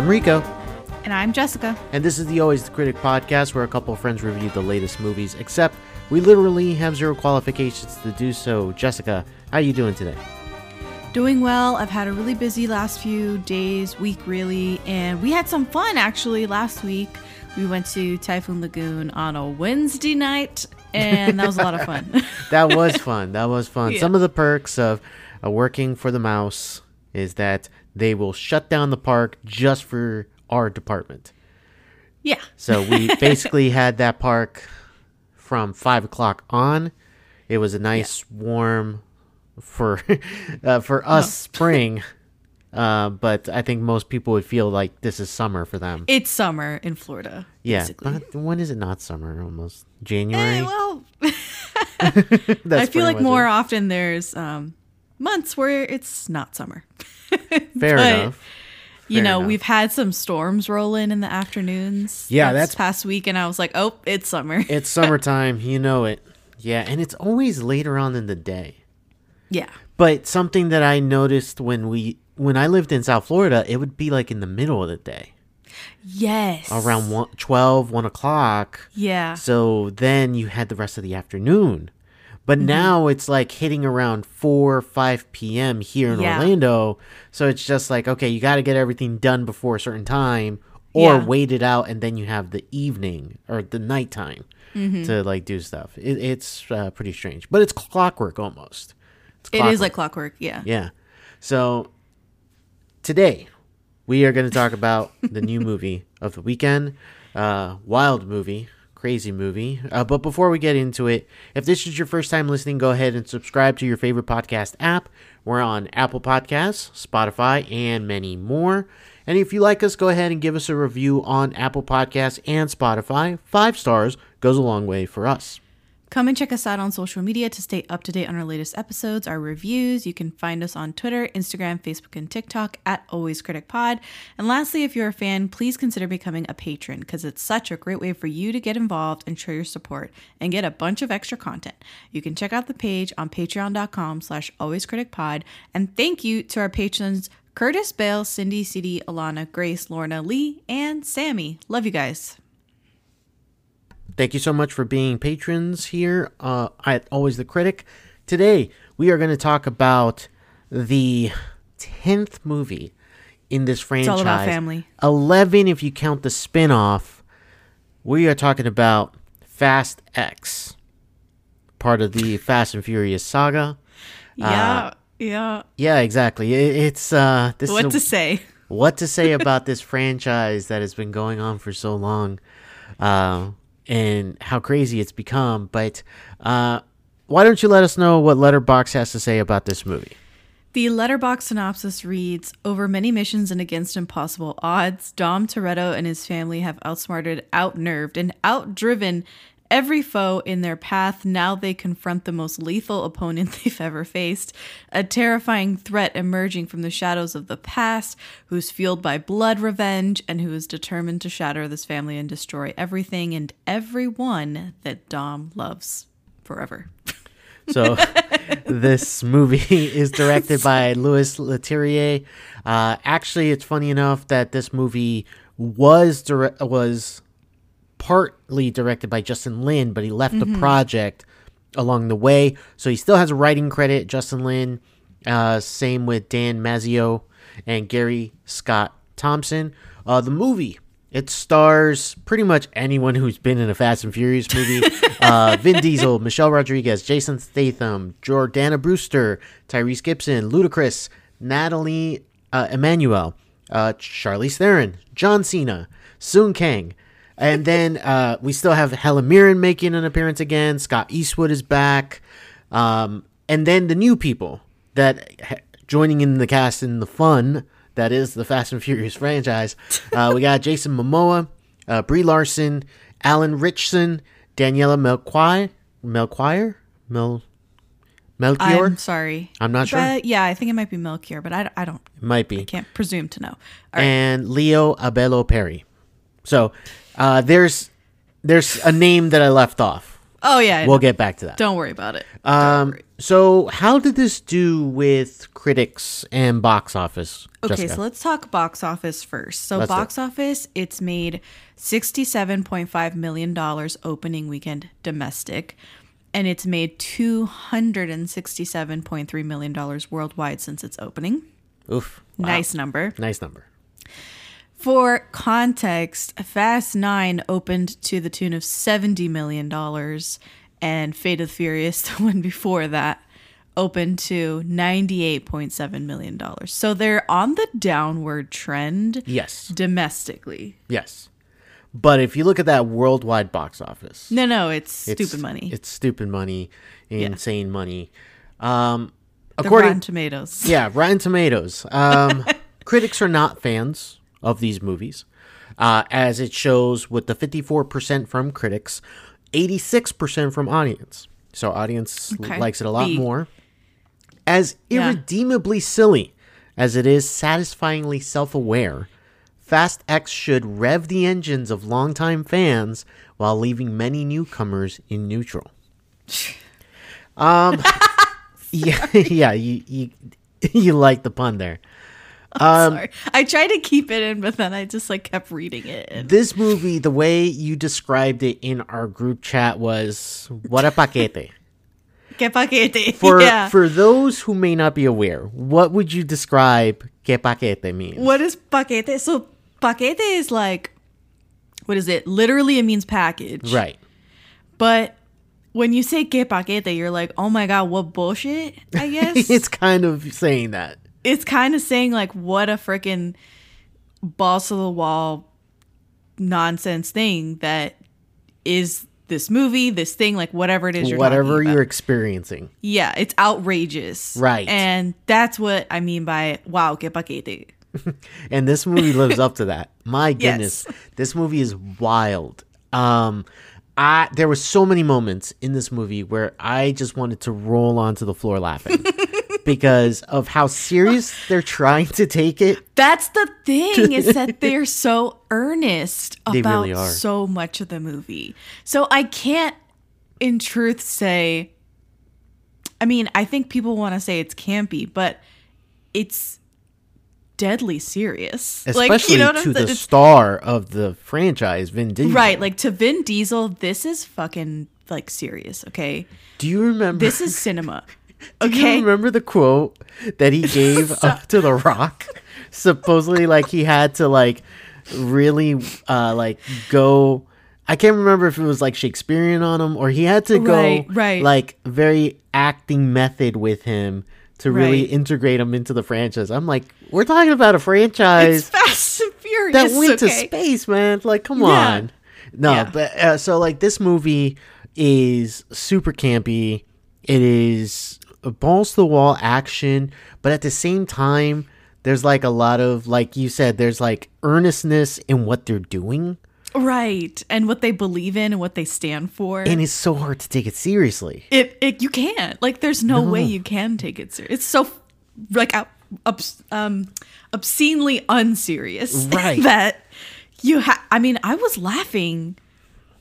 I'm Rico, And I'm Jessica. and this is the Always the Critic podcast where a couple of friends review the latest movies, except we literally have zero qualifications to do so. Jessica, how are you doing today? Doing well. I've had a really busy last few days, week really, and we had some fun actually last week. We went to Typhoon Lagoon on a Wednesday night, and that was a lot of fun. That was fun. That was fun. Yeah. Some of the perks of uh, working for the mouse is that they will shut down the park just for our department. yeah. So we basically had that park from five o'clock on. It was a nice warm for uh, for us spring, uh, but I think most people would feel like this is summer for them. It's summer in Florida. yeah, but when is it not summer? Almost January. Eh, well, That's I feel like more it. often there's um, months where it's not summer. Fair but- enough. you know, enough. we've had some storms roll in in the afternoons. Yeah, this that's- past week, and I was like, oh, it's summer. It's summertime, you know it. Yeah, and it's always later on in the day. yeah. But something that I noticed when we when I lived in South Florida, it would be like in the middle of the day. Yes. around one, 12, 1 o'clock. Yeah. So then you had the rest of the afternoon. But Mm-hmm. now it's like hitting around 4, 5 p.m. here in Yeah. Orlando. So it's just like, okay, you got to get everything done before a certain time or Yeah. wait it out and then you have the evening or the nighttime Mm-hmm. to like do stuff. It, it's uh, pretty strange, but it's clockwork almost. It's It is like clockwork. Yeah. Yeah. So today we are going to talk about the new movie of the weekend, uh, wild movie, crazy movie. Uh, but before we get into it, if this is your first time listening, go ahead and subscribe to your favorite podcast app. We're on Apple Podcasts, Spotify, and many more. And if you like us, go ahead and give us a review on Apple Podcasts and Spotify. Five stars goes a long way for us. Come and check us out on social media to stay up to date on our latest episodes, our reviews. You can find us on Twitter, Instagram, Facebook, and TikTok at Always Critic Pod. And lastly, if you're a fan, please consider becoming a patron because it's such a great way for you to get involved and show your support and get a bunch of extra content. You can check out the page on patreon.com slash alwayscriticpod. And thank you to our patrons Curtis, Bale, Cindy, CD, Alana, Grace, Lorna, Lee, and Sammy. Love you guys. Thank you so much for being patrons here uh, at Always the Critic. Today, we are going to talk about the 10th movie in this franchise. all about family. 11 if you count the spin off. We are talking about Fast X, part of the Fast and Furious saga. Yeah, yeah. Yeah, exactly. It, it's uh, this What is a- to say? what to say about this franchise that has been going on for so long uh, and how crazy it's become. But uh, why don't you let us know what Letterboxd has to say about this movie? The Letterboxd synopsis reads Over many missions and against impossible odds, Dom Toretto and his family have outsmarted, outnerved, and outdriven every foe in their path. Now they confront the most lethal opponent they've ever faced, a terrifying threat emerging from the shadows of the past, who's fueled by blood revenge and who is determined to shatter this family and destroy everything and everyone that Dom loves forever. So, this movie is directed by Louis Leterrier. Uh, actually, it's funny enough that this movie was dire- was partly directed by Justin Lin, but he left the project along the way. So he still has a writing credit. Justin Lin, uh, same with Dan Mazeau and Gary Scott Thompson. Uh, the movie it stars pretty much anyone who's been in a Fast and Furious movie. uh, Vin Diesel, Michelle Rodriguez, Jason Statham, Jordana Brewster, Tyrese Gibson, Ludacris, Natalie uh, Emmanuel, uh, Charlize Theron, John Cena, Sung Kang. And then uh, we still have Helen Mirren making an appearance again. Scott Eastwood is back. Um, and then the new people that ha- joining in the cast in the fun that is the Fast and Furious franchise. Uh, we got Jason Momoa, uh, Brie Larson, Alan Ritchson, Daniela Melchior, Melchior, Mel, Melchior. I'm sorry. I'm not sure. But, yeah, I think it might be Melchior, but I, I don't Might be. can't presume to know. All right. and Leo Abelo Perry. So uh, there's there's a name that I left off. Oh yeah, We'll get back to that. don't worry about it. Um, worry. so how did this do with critics and box office? Okay, Jessica? so let's talk box office first. So Let's do it. box office, it's made sixty-seven point five million dollars opening weekend domestic, and it's made two hundred and sixty-seven point three million dollars worldwide since its opening. Oof. Wow. Nice number. Nice number. For context, Fast Nine opened to the tune of seventy million dollars, and Fate of the Furious, the one before that, opened to ninety-eight point seven million dollars. So they're on the downward trend Yes. domestically. Yes. But if you look at that worldwide box office, No, no, it's, it's stupid money. It's stupid money, insane money. Um, the according, Rotten Tomatoes. yeah, Rotten Tomatoes. Um, critics are not fans of these movies, uh, as it shows with the fifty-four percent from critics, eighty-six percent from audience. So audience Okay. likes it a lot more. As Yeah. irredeemably silly as it is satisfyingly self-aware, Fast X should rev the engines of longtime fans while leaving many newcomers in neutral. Um, yeah, yeah, you you you like the pun there. Um, Sorry. I tried to keep it in, but then I just like kept reading it. And This movie, the way you described it in our group chat was "what a paquete." Que paquete. For yeah. for those who may not be aware, what would you describe "que paquete" means? what is paquete? So paquete is like, what is it? Literally, it means package. Right. But when you say que paquete, you're like, oh my god, what bullshit? I guess it's kind of saying that. It's kind of saying like what a freaking balls to the wall nonsense thing that is this movie, this thing, like whatever it is you're Whatever you're experiencing. Yeah, it's outrageous. Right. And that's what I mean by wow, que paquete. and this movie lives up to that. My goodness, Yes. this movie is wild. Um, I there were so many moments in this movie where I just wanted to roll onto the floor laughing because of how serious they're trying to take it. That's the thing is that they're so earnest about really so much of the movie. So I can't in truth say I mean, I think people want to say it's campy, but it's deadly serious. Especially like, you know to the It's- star of the franchise, Vin Diesel. Right, like to Vin Diesel, this is fucking like serious, okay? Do you remember? This is cinema. Do you Okay? remember the quote that he gave up to The Rock? Supposedly, like he had to like really uh like go. I can't remember if it was like Shakespearean on him or he had to go Right, right. like very acting method with him to really Right. integrate him into the franchise. I'm like, we're talking about a It's franchise Fast and Furious. that went to space, man. Like, come Yeah. on. No, Yeah. but uh, so like this movie is super campy. It is balls to the wall action, but at the same time, there's like a lot of like you said, there's like earnestness in what they're doing, Right. And what they believe in and what they stand for. and it's so hard to take it seriously. it, it you can't. Like there's no, way you can take it serious. It's so like um obscenely unserious. Right. that you ha I mean, I was laughing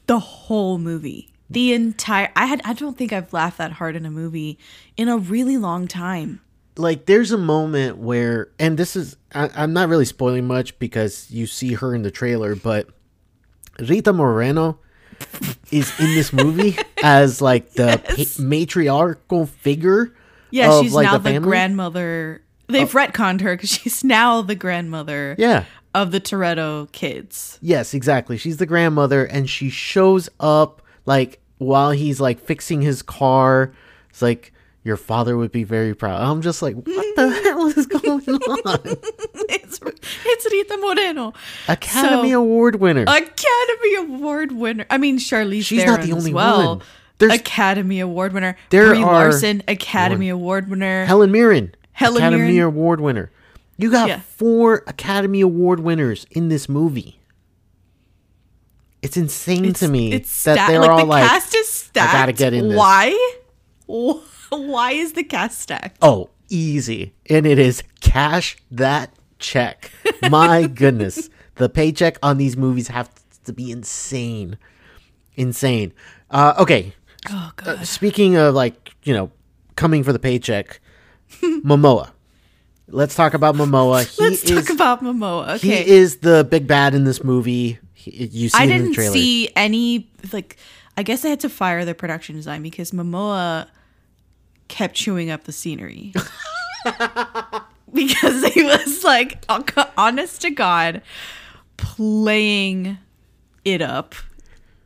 the whole movie. The entire I had I don't think I've laughed that hard in a movie in a really long time. Like, there's a moment where, and this is, I, I'm not really spoiling much because you see her in the trailer, but Rita Moreno is in this movie as like the Yes. pa- matriarchal figure. Yeah, she's like, now the the. Oh. grandmother. They've oh. retconned her because she's now the grandmother Yeah. of the Toretto kids. Yes, exactly. She's the grandmother, and she shows up like while he's like fixing his car. It's like your father would be very proud. I'm just like, what the hell is going on? it's, it's Rita Moreno. Academy So- Award winner. Academy Award winner. I mean, Charlize She's Theron not the only well. one. There's- Academy Award winner. There Brie are- Larson, Academy Award winner. Helen Mirren, Helen Academy Mirren. Award winner. You got Yeah. four Academy Award winners in this movie. It's insane It's- to me it's that they're like all the like, cast is stacked. I gotta get in this. Why? Why is the cast stacked? Oh, easy. And it is cash that check. My goodness. The paycheck on these movies have to be insane. Insane. Uh, okay. Oh god. Speaking of like, you know, coming for the paycheck, Momoa. Let's talk about Momoa. He Let's is talk about Momoa. Okay. he is the big bad in this movie. You see I the didn't see any like I guess they had to fire their production design because Momoa kept chewing up the scenery. because he was like honest to god playing it up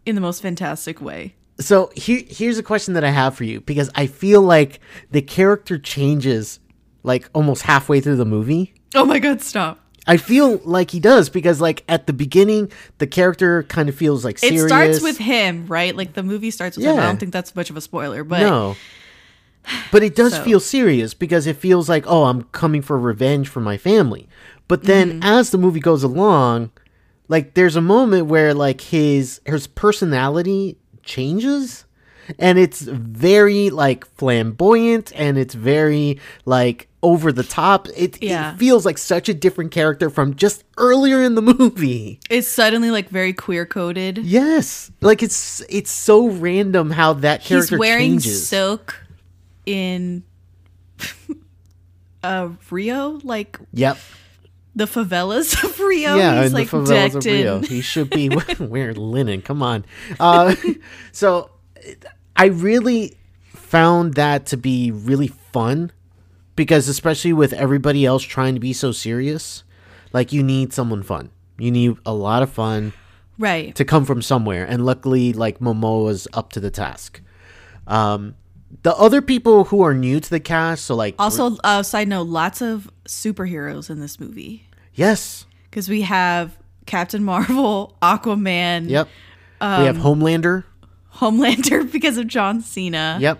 in the most fantastic way. So here, here's a question that I have for you because I feel like the character changes like almost halfway through the movie. Oh my god, stop. I feel like he does because like at the beginning the character kind of feels like serious. It starts with him, right? Like the movie starts with him. I don't think that's much of a spoiler, but no. But it does So- feel serious because it feels like oh I'm coming for revenge for my family. But then Mm-hmm. as the movie goes along, like there's a moment where like his his personality changes and it's very like flamboyant and it's very like over the top. It, Yeah. it feels like such a different character from just earlier in the movie. it's suddenly like very queer coded. Yes, like it's it's so random how that character. He's wearing changes. silk in uh Rio, like yep. the favelas of Rio. yeah, He's in like the favelas of Rio. in. He should be wearing linen. Come on. Uh, so I really found that to be really fun because, especially with everybody else trying to be so serious, like you need someone fun. You need a lot of fun Right. to come from somewhere, and luckily, like Momoa was up to the task. Um, the other people who are new to the cast, so like Also, uh, side note, lots of superheroes in this movie yes, because we have Captain Marvel, Aquaman, yep, we Um, have Homelander. Homelander because of John Cena. Yep.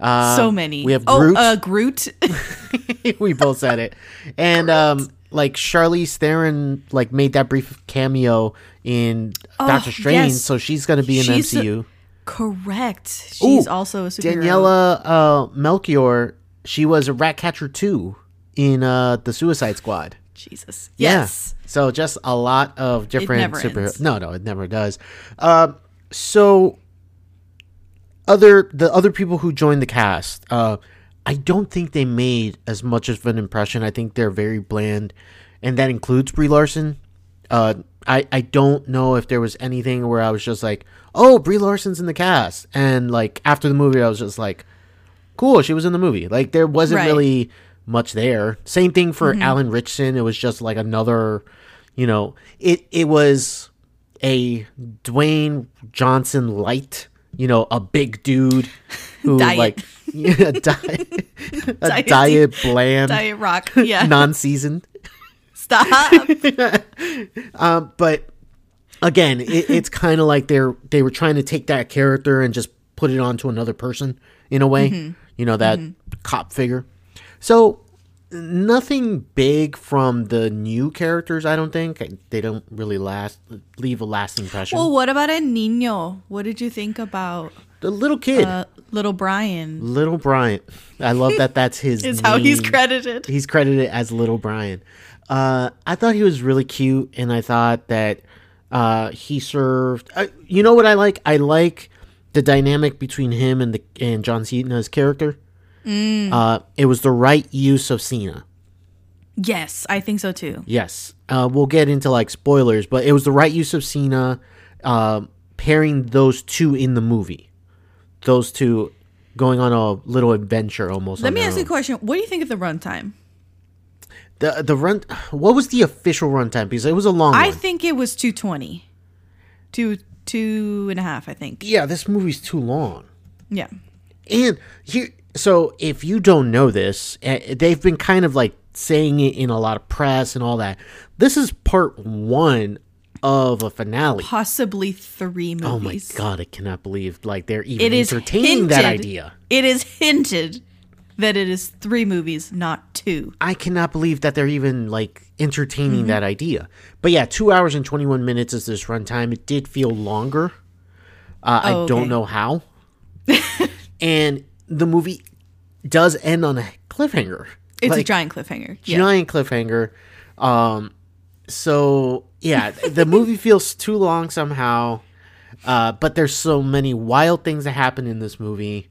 Um, So many. We have oh, Groot. uh, Groot. we both said it. And um like Charlize Theron like made that brief cameo in Doctor Strange, Oh, yes. so she's gonna be in She's MCU. Correct. She's Ooh, also a superhero. Daniela uh Melchior, she was a Ratcatcher too in uh the Suicide Squad. Jesus. Yeah. Yes. So just a lot of different superheroes. No, no, it never does. Um so other the other people who joined the cast, uh I don't think they made as much of an impression. I think they're very bland, and that includes Brie Larson. Uh, I I don't know if there was anything where I was just like, oh, Brie Larson's in the cast, and like after the movie, I was just like, cool, she was in the movie. Like there wasn't Right. Mm-hmm. really much there. Same thing for Alan Ritchson. It was just like another, you know, it it was a Dwayne Johnson light. You know, a big dude who Diet. like yeah, diet, a Diet. diet, bland, Diet Rock. Yeah. non-seasoned. Stop. Um, but again, it, it's kind of like they're they were trying to take that character and just put it onto another person in a way. Mm-hmm. You know that cop figure. So nothing big from the new characters. I don't think they don't really last leave a lasting impression. well, what about a Nino? What did you think about the little kid, uh, little Brian? little Brian, I love that. That's his. Is how he's credited. He's credited as Little Brian. Uh, I thought he was really cute, and I thought that uh, he served. Uh, you know what I like? I like the dynamic between him and the and John Cena's character. Mm. Uh, it was the right use of Cena. Yes, I think so too. Yes, uh, we'll get into like spoilers, but it was the right use of Cena. Uh, pairing those two in the movie, those two going on a little adventure almost. Let me ask you a question. What do you think of the runtime? the the run. What was the official runtime? Because it was a long I one. think it was 220. Two, two and a half, I think. yeah, this movie's too long. Yeah. And here, so if you don't know this, eh, they've been kind of like saying it in a lot of press and all that. This is part one of a finale. Possibly three movies. Oh my god, I cannot believe like they're even It is entertaining that idea. It is hinted that it is three movies, not two. I cannot believe that they're even like entertaining Mm-hmm. that idea. But yeah, two hours and twenty one minutes is this runtime. It did feel longer. Uh, I Oh, don't okay. know how. and the movie does end on a cliffhanger. It's a giant cliffhanger. Yeah. giant cliffhanger. Um, so yeah, the movie feels too long somehow. Uh, but there's so many wild things that happen in this movie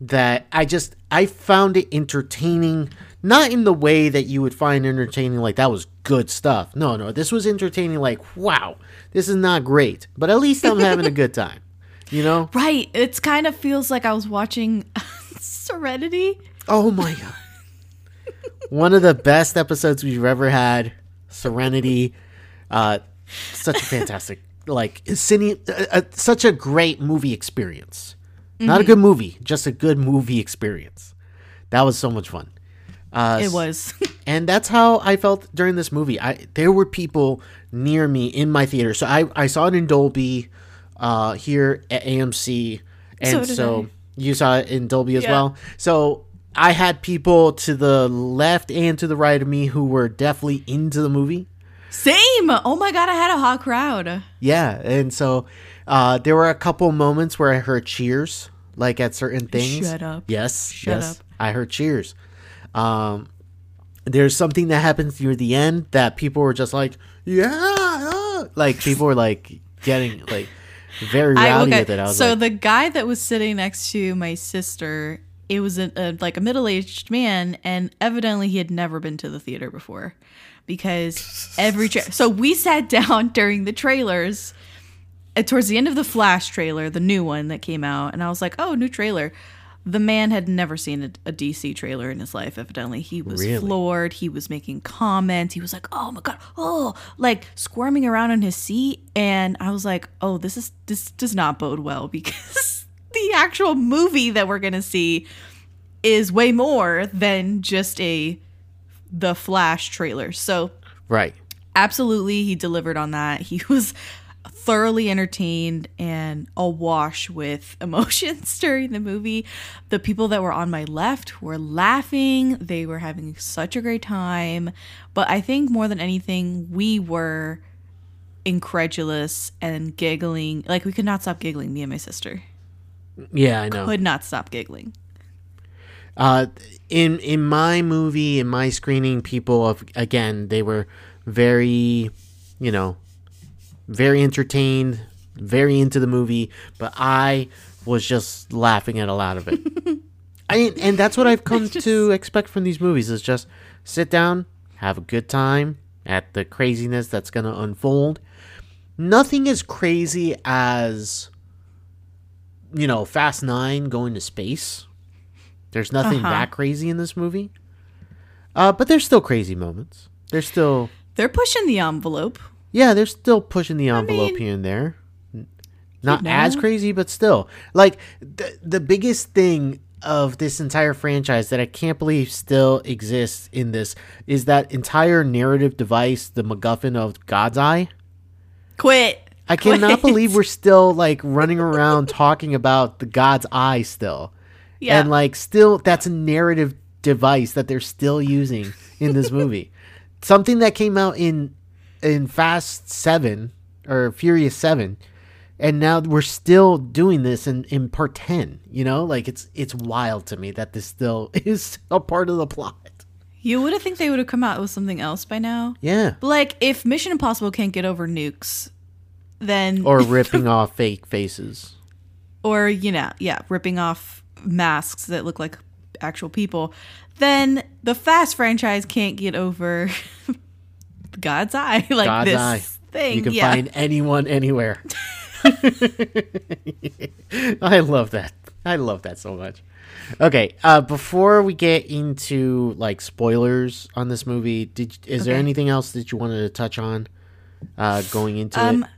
that I just I found it entertaining. Not in the way that you would find entertaining, like that was good stuff. No, no, this was entertaining. Like, wow, this is not great, but at least I'm having a good time. You know? Right. It's kind of feels like I was watching Serenity. Oh my god. One of the best episodes we've ever had. Serenity. Uh, such a fantastic, like, cine, uh, uh, such a great movie experience. Not a good movie, just a good movie experience. That was so much fun. Uh, It was. and that's how I felt during this movie. I there were people near me in my theater, so I I saw it in Dolby uh, here at AMC, and So so, you saw it in Dolby as Yeah. well. So I had people to the left and to the right of me who were definitely into the movie. Same. Oh my god, I had a hot crowd. Yeah, and so uh, there were a couple moments where I heard cheers, like at certain things. Shut up. Yes, Shut yes, up. I heard cheers. Um, there's something that happens near the end that people were just like, yeah, ah," like people were like getting like very rowdy with it. I was so like, the guy that was sitting next to my sister, it was a, a, like a middle-aged man, and evidently he had never been to the theater before, because every tra- so we sat down during the trailers, uh, towards the end of the Flash trailer, the new one that came out, and I was like, oh, new trailer. The man had never seen a, a DC trailer in his life. Evidently, he was Really? floored. He was making comments. He was like, "Oh my god, oh!" like squirming around in his seat. And I was like, "Oh, this is this does not bode well because the actual movie that we're gonna see is way more than just a the Flash trailer." So right, absolutely he delivered on that he was thoroughly entertained and awash with emotions during the movie. The people that were on my left were laughing. They were having such a great time. But i think more than anything we were incredulous and giggling. Like we could not stop giggling me and my sister. Yeah, I know. could not stop giggling. Uh, in in my movie, in my screening, people of again, they were very, you know, very entertained, very into the movie, but I was just laughing at a lot of it. I and that's what I've come to expect from these movies is just sit down, have a good time at the craziness that's going to unfold. Nothing as crazy as you know, Fast 9 going to space. There's nothing Uh-huh. that crazy in this movie. Uh, but there's still crazy moments. There's still they're pushing the envelope yeah, they're still pushing the envelope mean, here and there. Not know. as crazy, but still. Like the the biggest thing of this entire franchise that I can't believe still exists in this is that entire narrative device, the MacGuffin of God's Eye. quit I cannot Quit. believe we're still like running around talking about the God's Eye still. Yeah. And like still that's a narrative device that they're still using in this movie. Something that came out in in Fast 7 or Furious 7 and now we're still doing this in in part 10, you know? Like it's it's wild to me that this still is a part of the plot. you would have think they would have come out with something else by now Yeah. But, like if Mission Impossible can't get over nukes, then Or ripping off fake faces. or you know, yeah, ripping off masks that look like actual people, then the Fast franchise can't get over God's eye like God's this eye. thing. You can yeah. find anyone anywhere. I love that. I love that so much. Okay, uh, before we get into like spoilers on this movie, did is there anything else that you wanted to touch on uh, going into Um, it?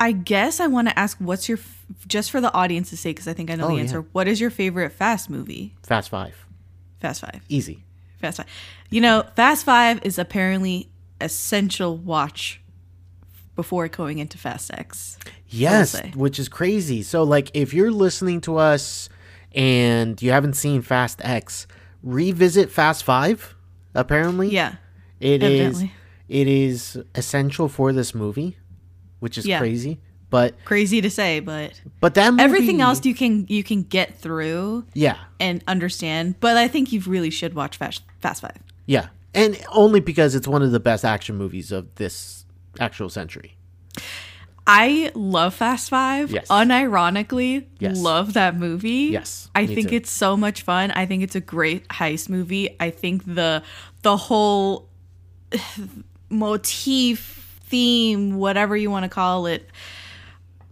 I guess I want to ask what's your f- just for the audience's sake because I think I know Oh, the yeah. answer. What is your favorite Fast movie? Fast Five, Fast Five. easy. Fast Five. You know, Fast Five is apparently essential watch before going into Fast X. Yes, which is crazy. So, like, if you're listening to us and you haven't seen Fast X, revisit Fast Five. Apparently, Yeah. It is. It is essential for this movie, which is Yeah. crazy. But Crazy to say, but but that movie, everything else you can you can get through yeah, and understand. But I think you really should watch Fast Fast Five. yeah, and only because it's one of the best action movies of this actual century. I love Fast Five. Yes. Unironically, Yes. love that movie. Yes, I me think too. it's so much fun. I think it's a great heist movie. I think the the whole motif, theme, whatever you want to call it,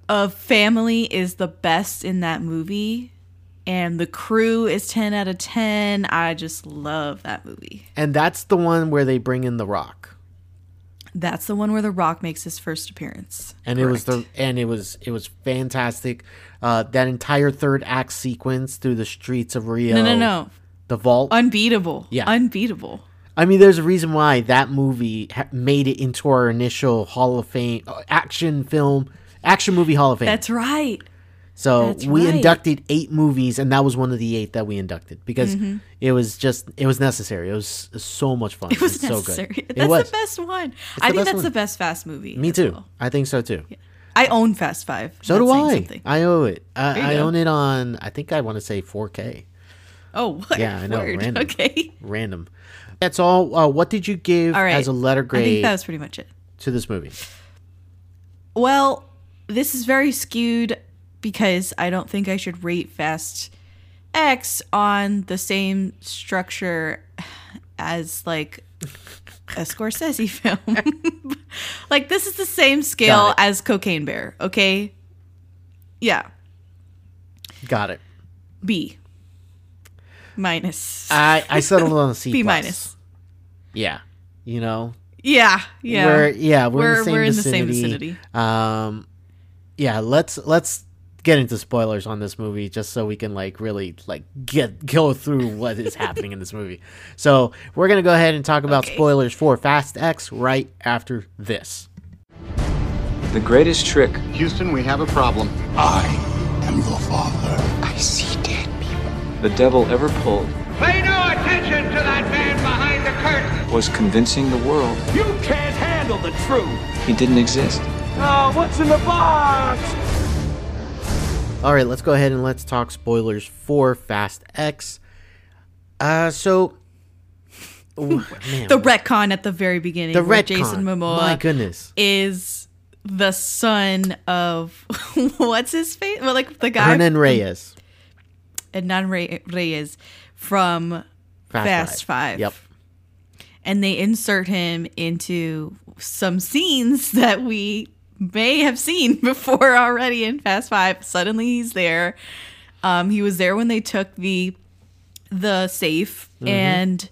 of family is the best in that movie. And the crew is 10 out of 10. I just love that movie. And that's the one where they bring in The Rock. That's the one where The Rock makes his first appearance. and it was the and it was it was fantastic. Uh, that entire third act sequence through the streets of Rio. No, no, no. The vault. Unbeatable. Yeah. Unbeatable. I mean, there's a reason why that movie ha- made it into our initial Hall of Fame uh, action film, action movie Hall of Fame. That's right. So that's we right. inducted eight movies, and that was one of the eight that we inducted because it was just it was necessary. It was so much fun. Mm-hmm. It was so necessary. good. That's it was. the best one. I think that's one. the best Fast movie. Me too. well. I think so too. I own Fast Five. So do I. something. I own it. I, I own it on. I think I want to say 4K. Oh, what? Yeah, I know, Word. random. Okay. Random. That's all. Uh, what did you give right. as a letter grade? I think that was pretty much it. to this movie? Well, this is very skewed because I don't think I should rate Fast X on the same structure as like a Scorsese film. like this is the same scale as Cocaine Bear, okay? Yeah, Got it. B minus. I I settled on a C B plus. minus. Yeah, you know. Yeah, yeah. We're yeah we're, We're- in the same we're in the same vicinity. vicinity. Um, yeah. Let's let's get into spoilers on this movie just so we can like really like get go through what is happening in this movie. So we're gonna go ahead and talk about Okay. spoilers for Fast X right after this. The greatest trick Houston, we have a problem. I am your father. I see dead people. the devil ever pulled Pay no attention to that man behind the curtain. was convincing the world You can't handle the truth. he didn't exist. Oh, what's in the box? All right, let's go ahead and let's talk spoilers for Fast X. Uh, so, man, the retcon at the very beginning. the retcon. Jason Momoa My goodness, is the son of what's his face? Well, like the guy Hernan Reyes. Hernan Re- Reyes from Fast, Five. Yep. and they insert him into some scenes that we may have seen before already in Fast Five. Suddenly he's there. Um, he was there when they took the the safe and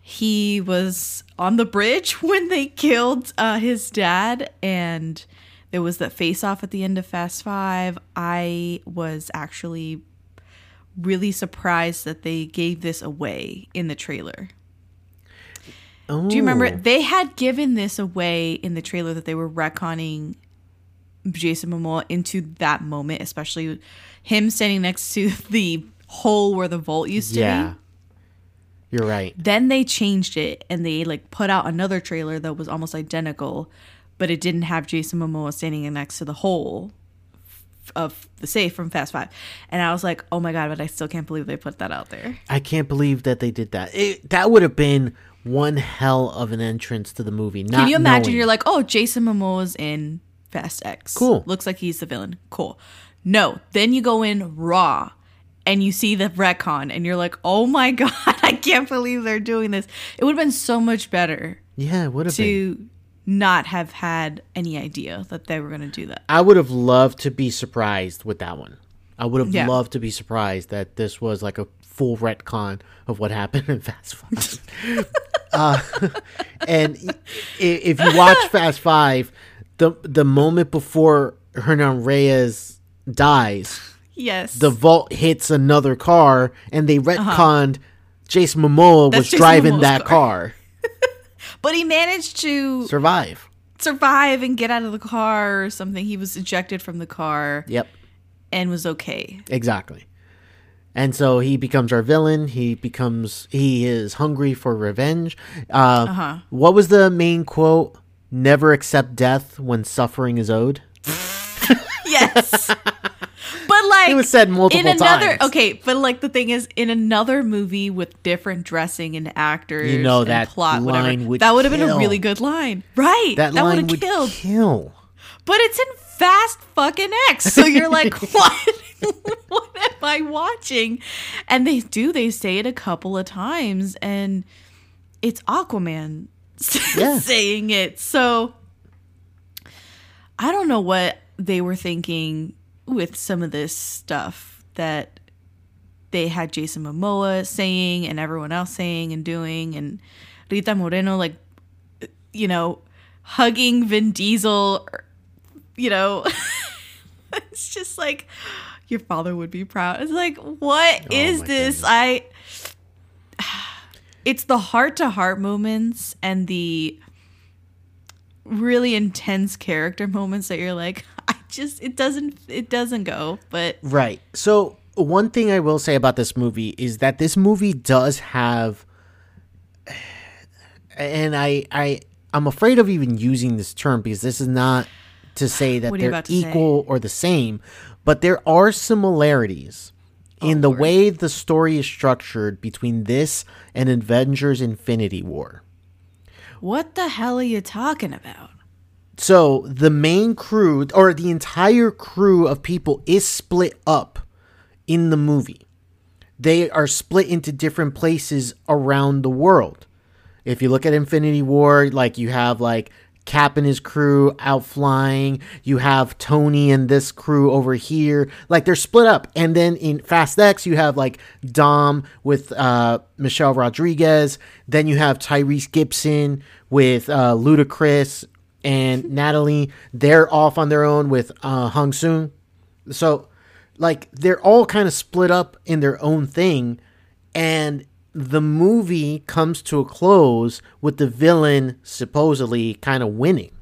he was on the bridge when they killed uh, his dad and there was that face off at the end of Fast Five. I was actually really surprised that they gave this away in the trailer. Do you remember oh. they had given this away in the trailer that they were retconning Jason Momoa into that moment, especially him standing next to the hole where the vault used to Yeah, be. you're right. Then they changed it and they like put out another trailer that was almost identical, but it didn't have Jason Momoa standing next to the hole of the safe from Fast Five. And I was like, oh my god, but I still can't believe they put that out there. I can't believe that they did that. It, that would have been one hell of an entrance to the movie. Can you imagine? knowing. You're like, oh, Jason Momoa's in Fast X. Cool. Looks like he's the villain. Cool. No. Then you go in Raw and you see the retcon and you're like, oh my God, I can't believe they're doing this. It would have been so much better yeah, would have been. to not have had any idea that they were going to do that. I would have loved to be surprised with that one. I would have Yeah. loved to be surprised that this was like a full retcon of what happened in Fast Five. uh, and if you watch Fast Five, the the moment before Hernan Reyes dies, Yes. the vault hits another car, and they retconned Jason Momoa Uh-huh. That's was Jason driving Momoa's that car. car. but he managed to Survive. survive and get out of the car or something. He was ejected from the car Yep. and was okay. Exactly. And so he becomes our villain. He becomes he is hungry for revenge. Uh, Uh-huh. What was the main quote? Never accept death when suffering is owed. Yes. but like It was said multiple in another times. okay, but like the thing is in another movie with different dressing and actors You know and that plot line whatever. would that would have been a really good line. Right. That, That, would line have would killed. kill. but it's in Fast fucking X. So you're like, what? what am I watching? And they do. They say it a couple of times, and it's Aquaman Yeah. saying it. So I don't know what they were thinking with some of this stuff that they had Jason Momoa saying and everyone else saying and doing and Rita Moreno like you know hugging Vin Diesel you know it's just like your father would be proud. It's like what oh is my this? I it's the heart to heart moments and the really intense character moments that you're like I just it doesn't it doesn't go but Right. So one thing I will say about this movie is that this movie does have and I I I'm afraid of even using this term because this is not to say that What are you they're to say? equal or the same, but there are similarities Oh, in the way the story is structured between this and Avengers Infinity War. what the hell are you talking about? So the main crew or the entire crew of people is split up in the movie. They are split into different places around the world. If you look at Infinity War, like you have like Cap and his crew out flying, you have Tony and this crew over here. Like they're split up. And then in Fast X, you have like Dom with uh, Michelle Rodriguez. Then you have Tyrese Gibson with uh, Ludacris and Natalie. They're off on their own with uh, Hung Soon. So, like, they're all kind of split up in their own thing, and the movie comes to a close with the villain supposedly kind of winning.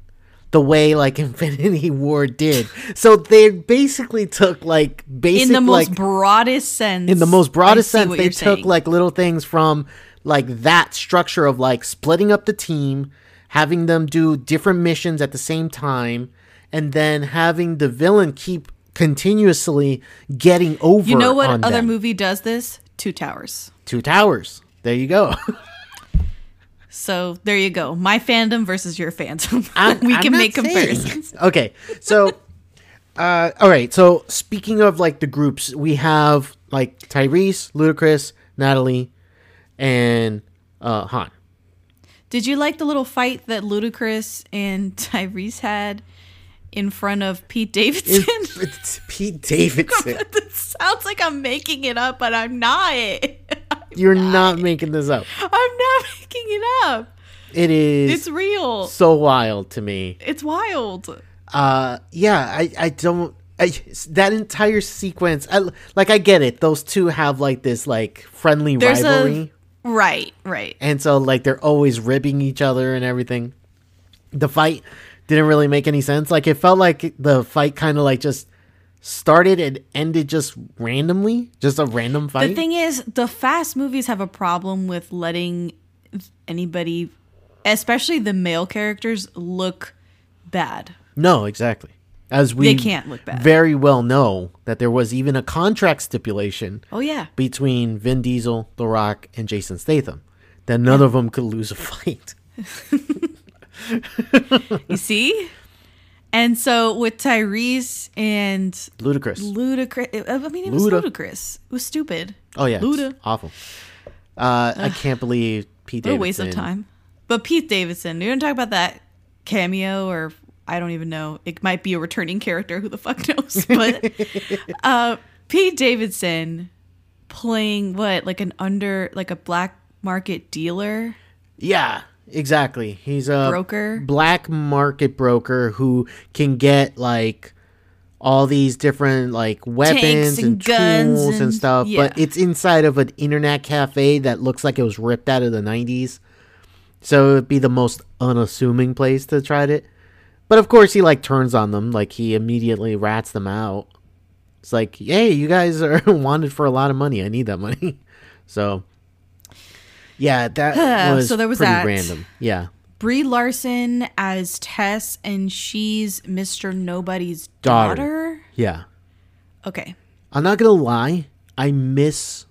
The way like Infinity War did, so they basically took like basic In the most like broadest sense. in the most broadest sense, they took saying. like little things from like that structure of like splitting up the team, having them do different missions at the same time, and then having the villain keep continuously getting over. You know what other them. movie does this? Two Towers. Two Towers. There you go. So there you go. My fandom versus your fandom. I'm- we I'm can make comparisons. okay, so. Uh, all right, so speaking of like the groups, we have like Tyrese, Ludacris, Natalie, and uh, Han. Did you like the little fight that Ludacris and Tyrese had in front of Pete Davidson? It's, it's Pete Davidson. it sounds like I'm making it up, but I'm not. You're not making this up. I'm not making it up. It is It's real. so wild to me. It's wild. Uh, yeah, I, I don't. I, that entire sequence, I, like, I get it. Those two have like this like friendly There's rivalry, a right, right. and so like they're always ribbing each other and everything. The fight didn't really make any sense. Like, it felt like the fight kind of like just started and ended just randomly, just a random fight. The thing is, the fast movies have a problem with letting anybody, especially the male characters, look bad. No, exactly. As we They can't look bad. very well know that there was even a contract stipulation Oh yeah, between Vin Diesel, The Rock, and Jason Statham that none of them could lose a fight. you see. And so with Tyrese and Ludicrous. Ludacris, I mean, it was Luda. ludicrous. It was stupid. oh yeah, Luda. awful. Uh, I can't believe Pete What a Davidson. waste of time. But Pete Davidson, you don't talk about that cameo or I don't even know. It might be a returning character. Who the fuck knows? But uh, Pete Davidson playing what, like an under, like a black market dealer. Yeah, exactly. He's a Broker? black market broker who can get like all these different like weapons and and, guns tools and, and- stuff, yeah. but it's inside of an internet cafe that looks like it was ripped out of the 90s. So it would be the most unassuming place to try it. But of course he like turns on them, like he immediately rats them out. It's like, "Hey, you guys are wanted for a lot of money. I need that money." So yeah, that was So there was pretty that. random. Yeah. Brie Larson as Tess, and she's Mr. Nobody's Daughter. daughter. Yeah. Okay. I'm not gonna lie, I miss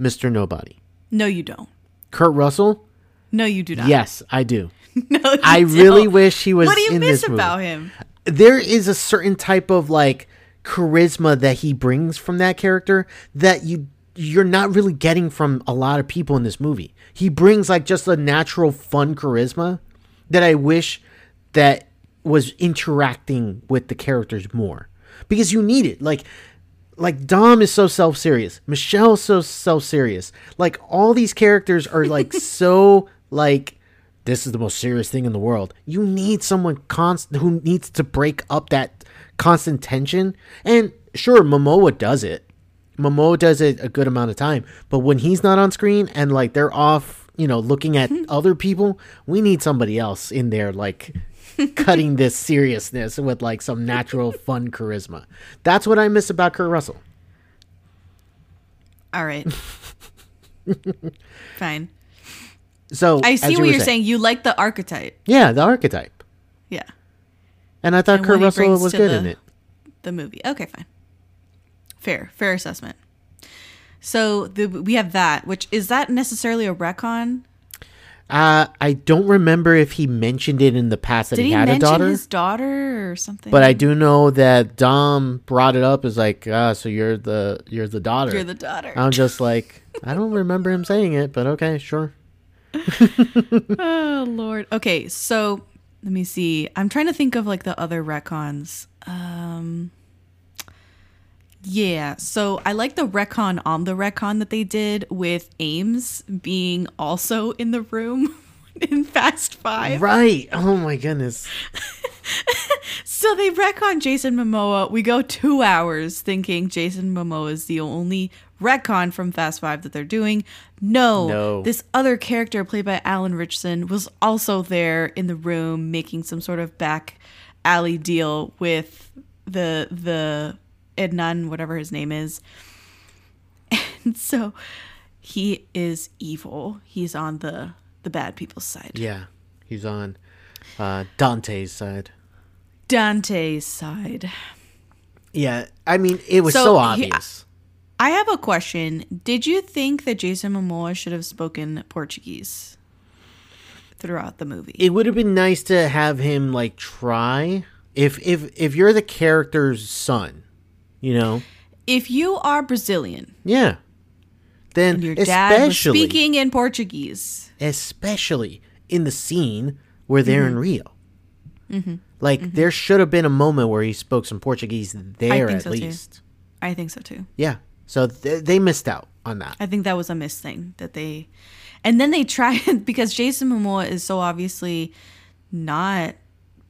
Mr. Nobody. No, you don't. Kurt Russell? No, you do not. Yes, I do. no, you I really don't. wish he was What do you miss about him? there is a certain type of like charisma that he brings from that character that you you're not really getting from a lot of people in this movie. He brings like just a natural fun charisma that I wish that was interacting with the characters more because you need it. Like like Dom is so self serious. Michelle's so self serious. Like all these characters are like so like this is the most serious thing in the world. You need someone constant who needs to break up that constant tension. And sure, Momoa does it. Momoa does it a good amount of time. But when he's not on screen and like they're off, you know, looking at other people, we need somebody else in there like cutting this seriousness with like some natural fun charisma. That's what I miss about Kurt Russell. All right. Fine. So I see you what you're saying. You like the archetype. Yeah, the archetype. Yeah. And I thought And Kurt Russell was good the- in it. The movie. Okay, fine. Fair. Fair assessment. So the, we have that, which is that necessarily a retcon? Uh, I don't remember if he mentioned it in the past that Did he, he, had a daughter, his daughter or something? but I do know that Dom brought it up as like, ah, so you're the you're the daughter. You're the daughter. I'm just like, I don't remember him saying it, but okay, sure. Oh lord. Okay, so let me see. I'm trying to think of like the other retcons. Um Yeah, so I like the retcon on the retcon that they did with Ames being also in the room in Fast Five. Right. Oh my goodness. So they retcon Jason Momoa. We go two hours thinking Jason Momoa is the only retcon from Fast Five that they're doing. No, No. this other character played by Alan Ritchson was also there in the room making some sort of back alley deal with the the Ednan, whatever his name is. And so he is evil. He's on the the bad people's side. Yeah, he's on uh, Dante's side. Dante's side. Yeah, I mean, it was so, So, he- obvious. I have a question. Did you think that Jason Momoa should have spoken Portuguese throughout the movie? it would have been nice to have him like try. If if if you're the character's son, you know, if you are Brazilian yeah. Then and your dad was especially speaking in Portuguese, especially in the scene where they're Mm-hmm. in Rio. Like there should have been a moment where he spoke some Portuguese there at so, too. least. I think so too. Yeah. So th- they missed out on that. I think that was a missed thing that they, and then they tried because Jason Momoa is so obviously not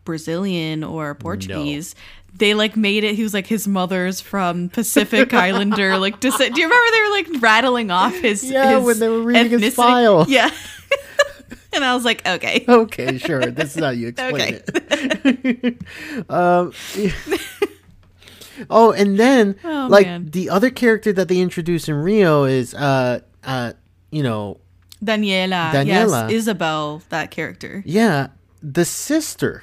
Brazilian or Portuguese. They like made it. He was like his mother's from Pacific Islander. Like, descent. do you remember they were like rattling off his? Yeah, his when they were reading his file. Yeah, and I was like, okay, Okay, sure. This is how you explain Okay. it. um, oh, and then Oh, like man. the other character that they introduce in Rio is uh uh you know Daniela. Daniela. Yes, Isabel, that character. yeah the sister,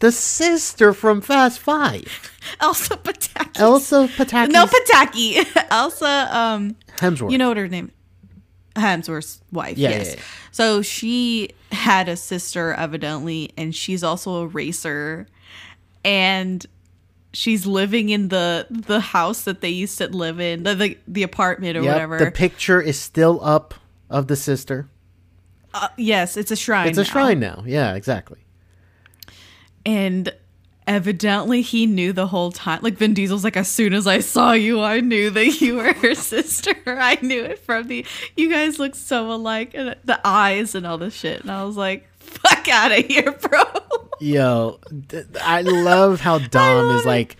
the sister from Fast Five, Elsa Pataky. Elsa Pataky. No, Pataky. Elsa, um, Hemsworth. you know what her name Hemsworth's wife, Yeah, yes. yeah, yeah. So she had a sister, evidently, and she's also a racer. And she's living in the the house that they used to live in, the the, the apartment or Yep, whatever. The picture is still up of the sister. Uh, yes, it's a shrine. It's a now. shrine now. Yeah, exactly. And evidently he knew the whole time. Like Vin Diesel's like, as soon as I saw you, I knew that you were her sister. I knew it from the you guys look so alike and the eyes and all this shit. And I was like, fuck out of here, bro. Yo, th- I love how Dom love is like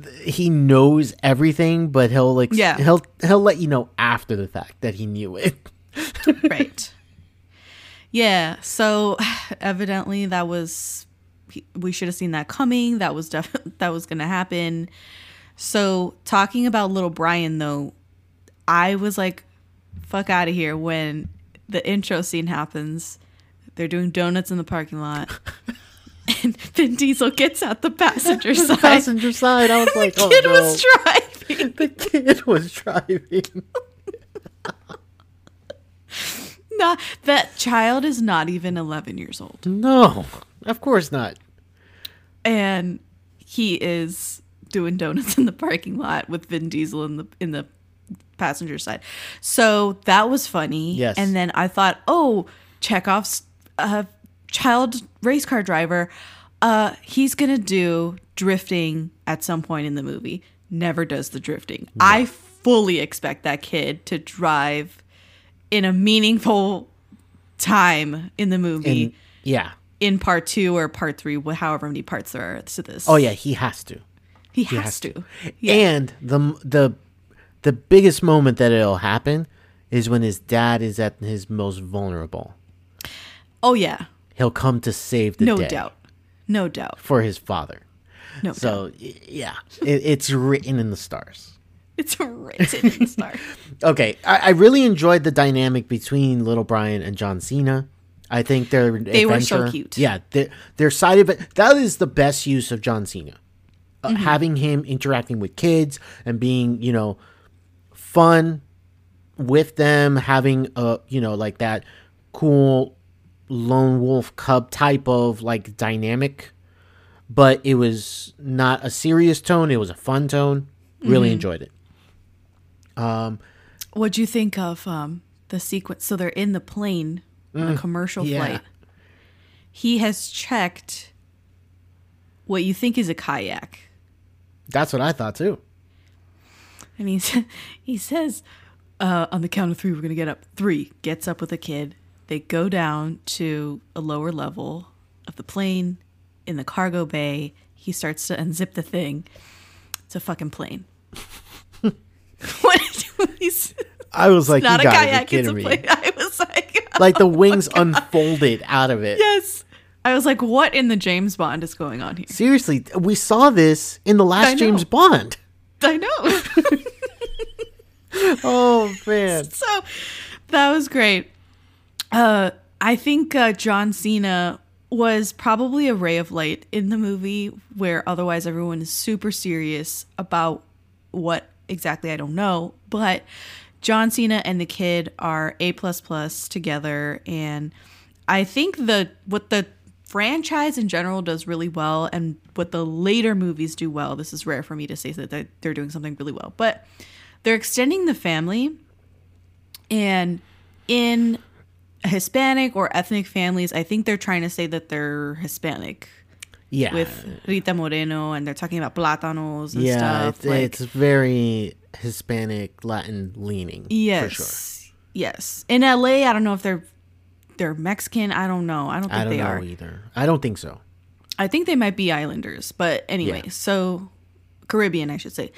th- he knows everything, but he'll like Yeah. he'll he'll let you know after the fact that he knew it. right. Yeah. So evidently that was we should have seen that coming. That was def- that was gonna happen. So talking about little Brian though, I was like, fuck out of here when the intro scene happens. They're doing donuts in the parking lot. And Vin Diesel gets out the passenger The side. passenger side, I was like, the oh kid no. was driving. the kid was driving. Not that child is not even 11 years old. No, of course not. And he is doing donuts in the parking lot with Vin Diesel in the in the passenger side. So that was funny. Yes. And then I thought, oh, Chekhov's uh, child race car driver. Uh, he's gonna do drifting at some point in the movie. Never does the drifting. I fully expect that kid to drive in a meaningful time in the movie And yeah. In part two or part three, however many parts there are to this. Oh yeah, he has to. he has, has to. And the the the biggest moment that it'll happen is when his dad is at his most vulnerable. Oh yeah, He'll come to save the no day doubt, no doubt, for his father. no doubt. So y- yeah, it, it's written in the stars. It's written in the star. Okay, I, I really enjoyed the dynamic between Little Brian and John Cena. I think their They were so adventure- cute. Yeah, they're side of it that is the best use of John Cena. Uh, Mm-hmm. Having him interacting with kids and being you know fun with them, having a you know like that cool lone wolf cub type of like dynamic, but it was not a serious tone. It was a fun tone. Really Mm-hmm. enjoyed it. What'd you think of um, the sequence? So they're in the plane on a commercial Mm, yeah. flight. He has checked what you think is a kayak, That's what I thought too. and he's he says uh, on the count of three, we're gonna get up. Three gets up with a kid. They go down to a lower level of the plane in the cargo bay. He starts to unzip the thing. It's a fucking plane. what he say? I was like, not you a kayak, it's a plane. I was like, Like the wings unfolded out of it. yes. I was like, what in the James Bond is going on here? Seriously, we saw this in the last. James Bond. I know. Oh man. so that was great. Uh, I think uh, John Cena was probably a ray of light in the movie where otherwise everyone is super serious about what exactly I don't know, but John Cena and the kid are A plus plus together, and I think the what the franchise in general does really well, and what the later movies do well. This is rare for me to say that they're- doing something really well, but they're extending the family, and in Hispanic or ethnic families, I think they're trying to say that they're Hispanic Yeah. with Rita Moreno, and they're talking about platanos and yeah, stuff. it's, like, it's very Hispanic Latin leaning. yes, For sure. yes. In LA, I don't know if they're they're Mexican. I don't know. I don't think I don't they know are. either. I don't think so. I think they might be islanders, but anyway, Yeah. so Caribbean, I should say.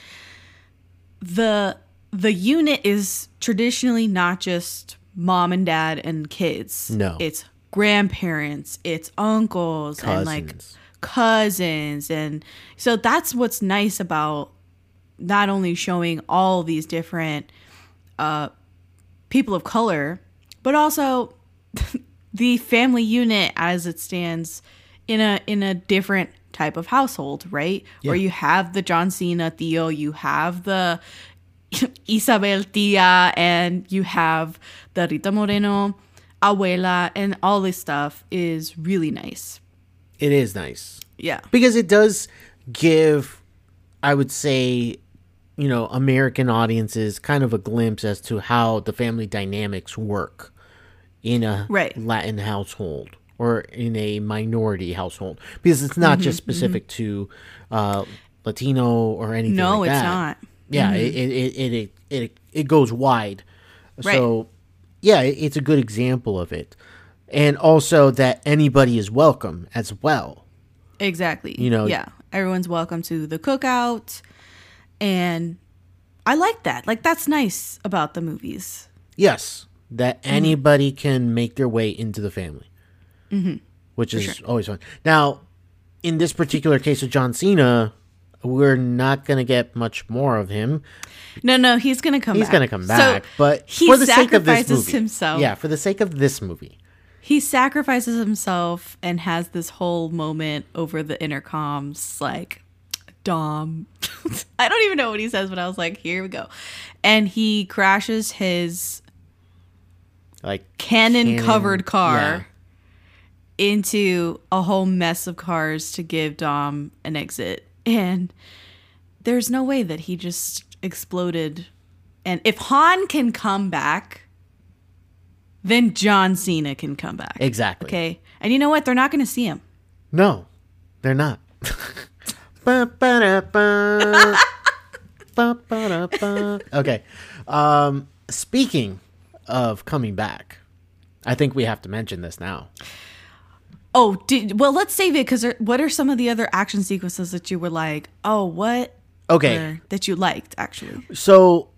The the unit is traditionally not just mom and dad and kids. No. It's grandparents, it's uncles and like Cousins. cousins and so that's what's nice about not only showing all these different uh people of color, but also the family unit as it stands in a in a different type of household, right? Where you have the John Cena Tío, you have the Isabel Tia, and you have the Rita Moreno Abuela, and all this stuff is really nice. It is nice. Yeah. because it does give i would say you know american audiences kind of a glimpse as to how the family dynamics work in a Right. latin household or in a minority household because it's not just Mm-hmm, specific to uh latino or anything No, like it's not. yeah it, it, it, it, it, it goes wide Right. so yeah it, it's a good example of it and also that anybody is welcome as well Exactly. You know- yeah. Everyone's welcome to the cookout. And I like that. Like, that's nice about the movies. Yes, that Mm-hmm. anybody can make their way into the family, mm-hmm. which is always fun. Now, in this particular case of John Cena, we're not going to get much more of him. No, no, he's going to come back. He's going to come So back, but he for the sake of this sacrifices movie, himself. yeah, for the sake of this movie, He sacrifices himself and has this whole moment over the intercoms, like, Dom. I don't even know what he says, but I was like, here we go. And he crashes his like cannon covered cannon- car into a whole mess of cars to give Dom an exit. And there's no way that he just exploded. And if Han can come back, then John Cena can come back. Exactly. Okay. And you know what? They're not going to see him. No, they're not. Okay. Um, speaking of coming back, I think we have to mention this now. Oh, did, well, let's save it because what are some of the other action sequences that you were like, oh, what? Okay. Or that you liked, actually? So,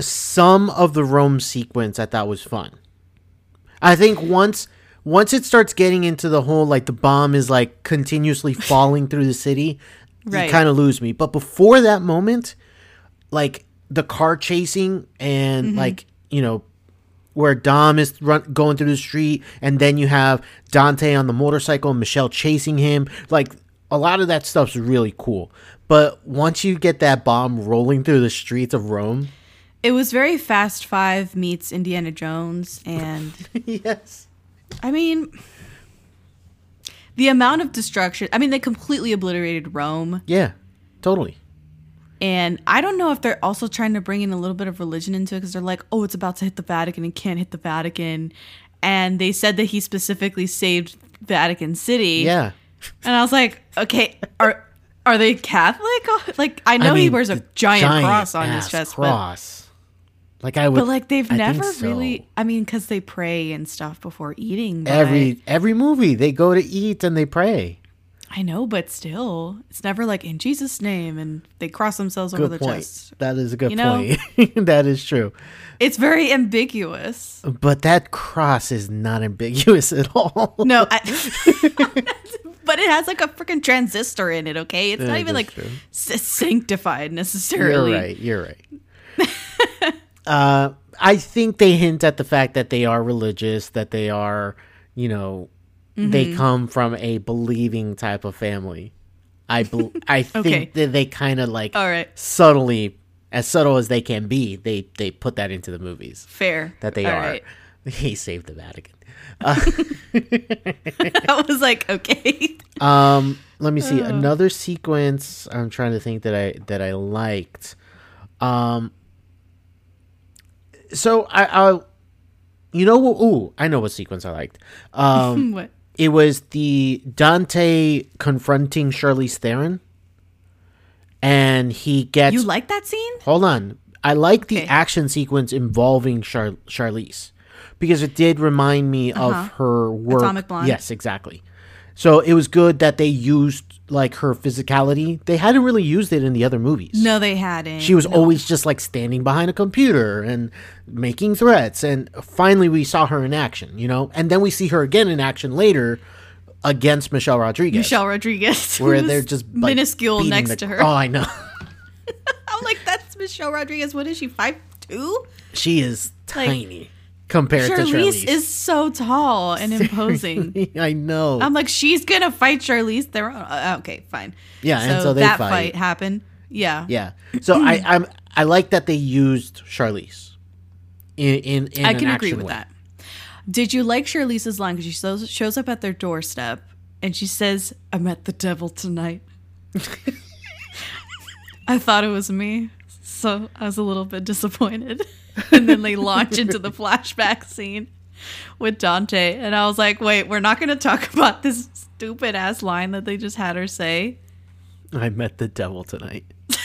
some of the Rome sequence I thought was fun. I think once once it starts getting into the whole like the bomb is like continuously falling through the city, Right. you kind of lose me. But before that moment, like the car chasing and Mm-hmm. like you know where Dom is run, going through the street, and then you have Dante on the motorcycle, and Michelle chasing him. Like a lot of that stuff's really cool. But once you get that bomb rolling through the streets of Rome, It was very Fast Five meets Indiana Jones, and yes, I mean, the amount of destruction. I mean, they completely obliterated Rome, yeah, totally. and I don't know if they're also trying to bring in a little bit of religion into it because they're like, oh, it's about to hit the Vatican and can't hit the Vatican, and they said that he specifically saved Vatican City. Yeah, and I was like, okay, are are they Catholic? Like, I know I he wears a the giant, cross on his chest, but cross. Like I would, but like they've I never so. really. I mean, because they pray and stuff before eating. every every movie they go to eat and they pray. I know, but still, it's never like in Jesus' name, and they cross themselves over Good the point. chest. That is a good You know? point. that is true. It's very ambiguous. But that cross is not ambiguous at all. No, I, but it has like a freaking transistor in it. Okay, it's not even like s- sanctified necessarily. You're right. You're right. Uh, I think they hint at the fact that they are religious, that they are, you know, Mm-hmm. they come from a believing type of family. I I think Okay. that they kind of like All right, subtly, as subtle as they can be, they they put that into the movies fair. that they All are. right. He saved the Vatican. I was like, okay. Um, let me Uh. see another sequence. I'm trying to think that I that I liked. Um, so I, I you know what? Ooh, I know what sequence I liked. Um, what? it was the Dante confronting Charlize Theron, and he gets. You like that scene? Hold on, I like the action sequence involving Char- Charlize because it did remind me of her work. Uh-huh. Atomic Blonde? Yes, exactly. So it was good that they used like her physicality. They hadn't really used it in the other movies. No, they hadn't. She was No. always just like standing behind a computer and making threats. And finally, we saw her in action, you know? And then we see her again in action later against Michelle Rodriguez. Michelle Rodriguez, where they're just like, minuscule next the- to her. Oh, I know. I'm like, that's Michelle Rodriguez. What is she? Five two? she is Like, compared to Charlize Charlize. is so tall and imposing. I know. I'm like, she's gonna fight Charlize Theron. Uh, okay, fine. Yeah, and so they that fight. fight happened. Yeah. yeah. So I I'm I like that they used Charlize in in, in I an can agree with way. that. Did you like Charlize's line? Because she shows, shows up at their doorstep and she says, I met the devil tonight. I thought it was me. So I was a little bit disappointed. and then they launch into the flashback scene with Dante. And I was like, wait, we're not going to talk about this stupid ass line that they just had her say. I met the devil tonight.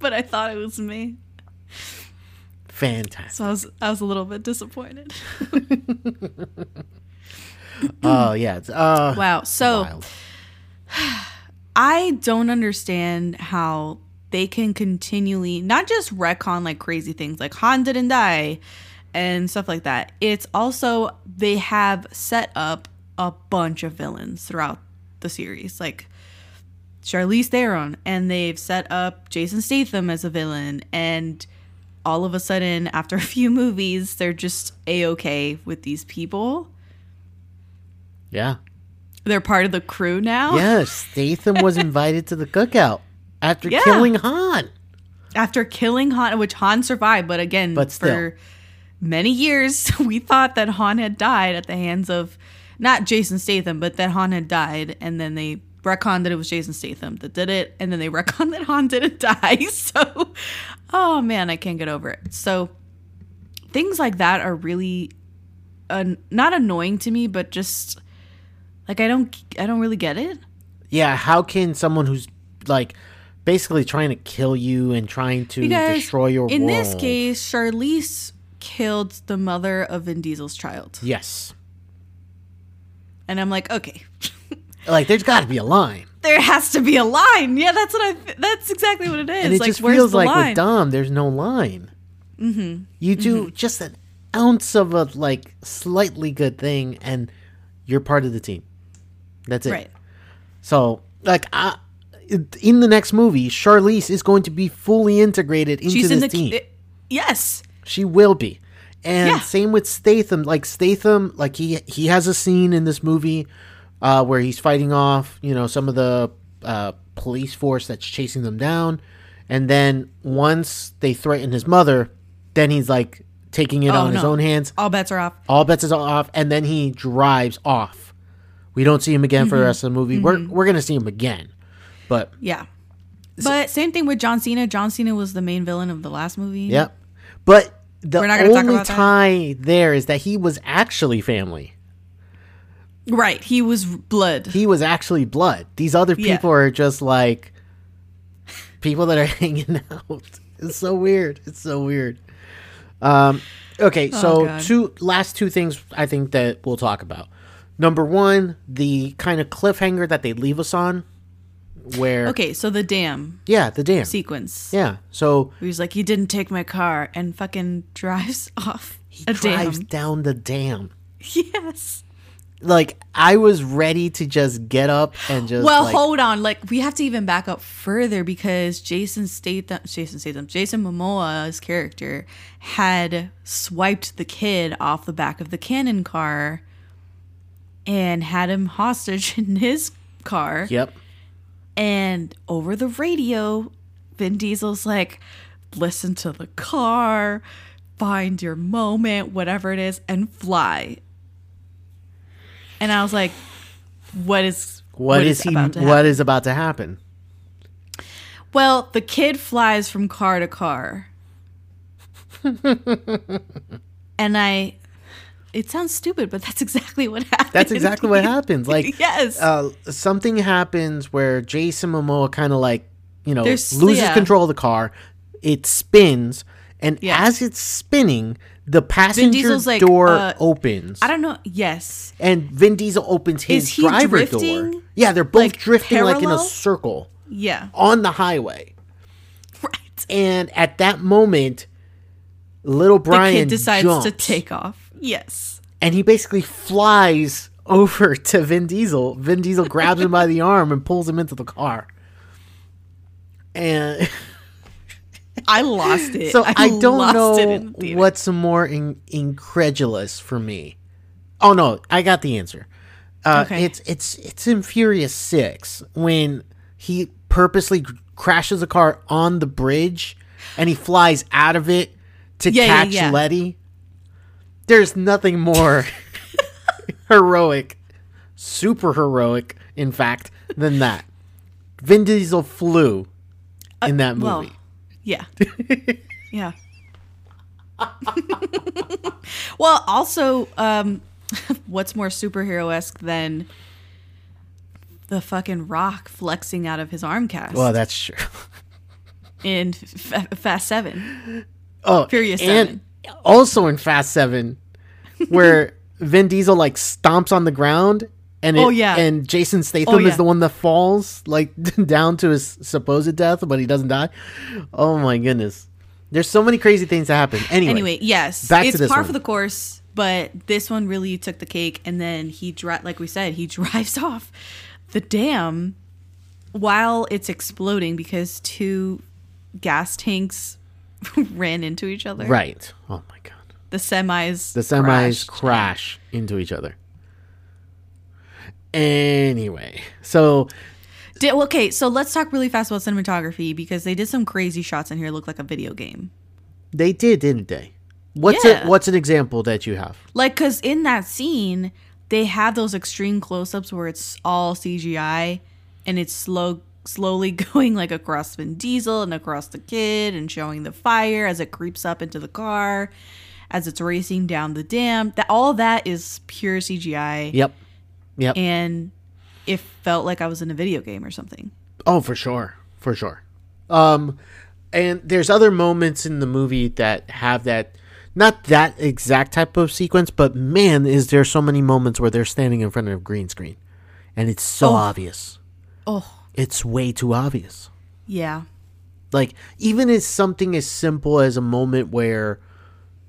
But I thought it was me. Fantastic. So I was, I was a little bit disappointed. Oh yeah. Uh, Wow. So. wild. I don't understand how they can continually not just retcon like crazy things like Han didn't die and stuff like that. It's also they have set up a bunch of villains throughout the series, like Charlize Theron, and they've set up Jason Statham as a villain, and all of a sudden, after a few movies, they're just a okay with these people. Yeah. They're part of the crew now. Yes, Statham was invited to the cookout after Yeah. killing Han. after killing Han, which Han survived, but again, But still. for many years we thought that Han had died at the hands of not Jason Statham, but that Han had died, and then they retconned that it was Jason Statham that did it, and then they retconned that Han didn't die. So, oh man, I can't get over it. So, things like that are really uh, not annoying to me, but just like I don't, I don't really get it. Yeah, how can someone who's like basically trying to kill you and trying to Because destroy your world. in world? this case, Charlize killed the mother of Vin Diesel's child, yes, and I'm like, okay, like there's got to be a line, there has to be a line. Yeah, that's what I. That's exactly what it is. and it like, just feels like line? with Dom, there's no line. Mm-hmm. You do just an ounce of a like slightly good thing, and you're part of the team. That's it. right? So, like, I, in the next movie, Charlize is going to be fully integrated into She's this in the team. yes. She will be. And Yeah. same with Statham. Like Statham, like he he has a scene in this movie uh, where he's fighting off, you know, some of the uh, police force that's chasing them down, and then once they threaten his mother, then he's like taking it Oh, on his own hands. All bets are off. All bets is off, and then he drives off. We don't see him again for the rest of the movie. We're we're gonna see him again, but Yeah. But same thing with John Cena. John Cena was the main villain of the last movie. Yep. But the We're not gonna talk only about that? tie there is that he was actually family. Right. He was blood. He was actually blood. These other Yeah. people are just like people that are hanging out. It's so weird. It's so weird. Um okay, so Oh, God. two last two things I think that we'll talk about. Number one, the kind of cliffhanger that they leave us on where okay, so the dam yeah, the dam. sequence. Yeah. So He was like, he didn't take my car," and fucking drives off he a drives dam. down the dam. Yes. like I was ready to just get up and just Well, like, hold on. Like we have to even back up further because Jason Statham, Jason Statham, Jason Momoa's character had swiped the kid off the back of the cannon car and had him hostage in his car. Yep. And over the radio, Vin Diesel's like, listen to the car, find your moment, whatever it is, and fly. And I was like, what is what is, he about to what about to happen? Well, the kid flies from car to car. and I it sounds stupid, but that's exactly what happened. That's exactly what happens. Like Yes. uh, something happens where Jason Momoa kind of like, you know, There's- loses yeah. control of the car. It spins and Yeah. as it's spinning, the passenger like, door uh, opens. I don't know. Yes. and Vin Diesel opens his Is he driver door. Yeah, they're both Like, drifting like in a circle Yeah. on the highway. Right. And at that moment, little Brian the kid decides jumps, to take off. Yes. and he basically flies over to Vin Diesel. Vin Diesel grabs him by the arm and pulls him into the car. And I lost it. so I, don't it in know what's more in- incredulous for me. Oh no, I got the answer. Uh, Okay. It's it's it's in Furious Six when he purposely crashes a car on the bridge and he flies out of it to Yeah, yeah, catch yeah. Letty. There's nothing more heroic, super heroic, in fact, than that. Vin Diesel flew in that movie. Uh, well, Yeah. yeah. well, also, um, what's more superhero esque than the fucking rock flexing out of his arm cast well, that's true. in F- Fast Seven? Oh, Furious and also in Fast Seven, where Vin Diesel like stomps on the ground, and it, Oh, yeah. and Jason oh, Statham Oh, yeah. is the one that falls like down to his supposed death, but he doesn't die. Oh my goodness, there's so many crazy things that happen. Anyway, Anyway, yes, back to it's this par one. for the course, but this one really took the cake. And then he dri like we said, he drives off the dam while it's exploding because two gas tanks ran into each other. right? Oh my god, The semis. the semis crashed. crash into each other. Anyway, so Did, okay, so let's talk really fast about cinematography because they did some crazy shots in here. Look like a video game. they did, didn't they? What's Yeah. it? What's an example that you have? Like, because in that scene, they have those extreme close ups where it's all CGI and it's slow, slowly going like across Vin Diesel and across the kid and showing the fire as it creeps up into the car, as it's racing down the dam. That all that is pure CGI, Yep. Yep. and it felt like I was in a video game or something. Oh, for sure, for sure. Um, and there's other moments in the movie that have that, not that exact type of sequence, but man, is there so many moments where they're standing in front of a green screen, and it's so Oh. obvious. Oh, It's way too obvious. yeah, Like even as something as simple as a moment where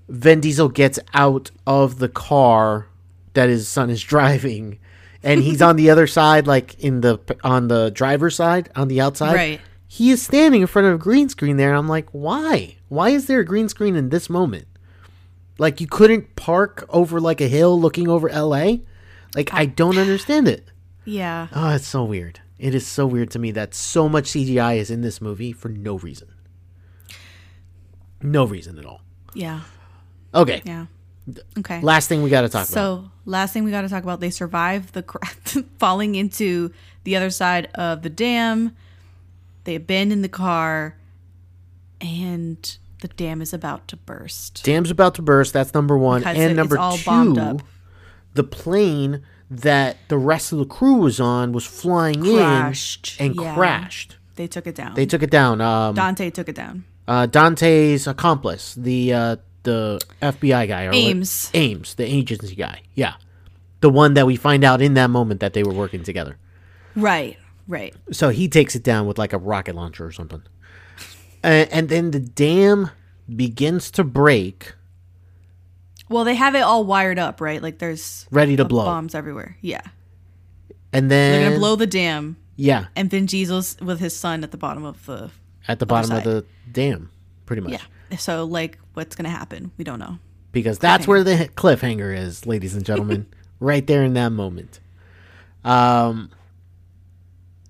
Vin Diesel gets out of the car that his son is driving, and he's on the other side, like in the on the driver's side, on the outside. Right. He is standing in front of a green screen there, and I'm like, why? Why is there a green screen in this moment? Like you couldn't park over like a hill looking over L.A. Like I don't understand it. yeah. Oh, it's so weird. It is so weird to me that so much CGI is in this movie for no reason. No reason at all. Yeah. Okay. Yeah. Okay. Last thing we got to talk about. So, last thing we got to talk about, they survive the cra- falling into the other side of the dam. They abandon the car, and the dam is about to burst. Dam's about to burst. That's number one. Because and number all bombed two, up. the plane that the rest of the crew was on was flying Crashed, in and yeah. crashed. They took it down. They took it down. Um, Dante took it down. uh, Dante's accomplice, the uh, the FBI guy, or what- Ames. Ames, the agency guy. Yeah, the one that we find out in that moment that they were working together. Right. Right. So he takes it down with like a rocket launcher or something. And, and then the dam begins to break, Well, they have it all wired up, right? Like there's ready to blow. bombs everywhere. Yeah. And then They're going to blow the dam, Yeah, and Vin Diesel's with his son at the bottom of the. at the bottom of the dam, pretty much. Yeah. So, like, what's going to happen? We don't know. Because that's where the cliffhanger is, ladies and gentlemen. right there in that moment. Um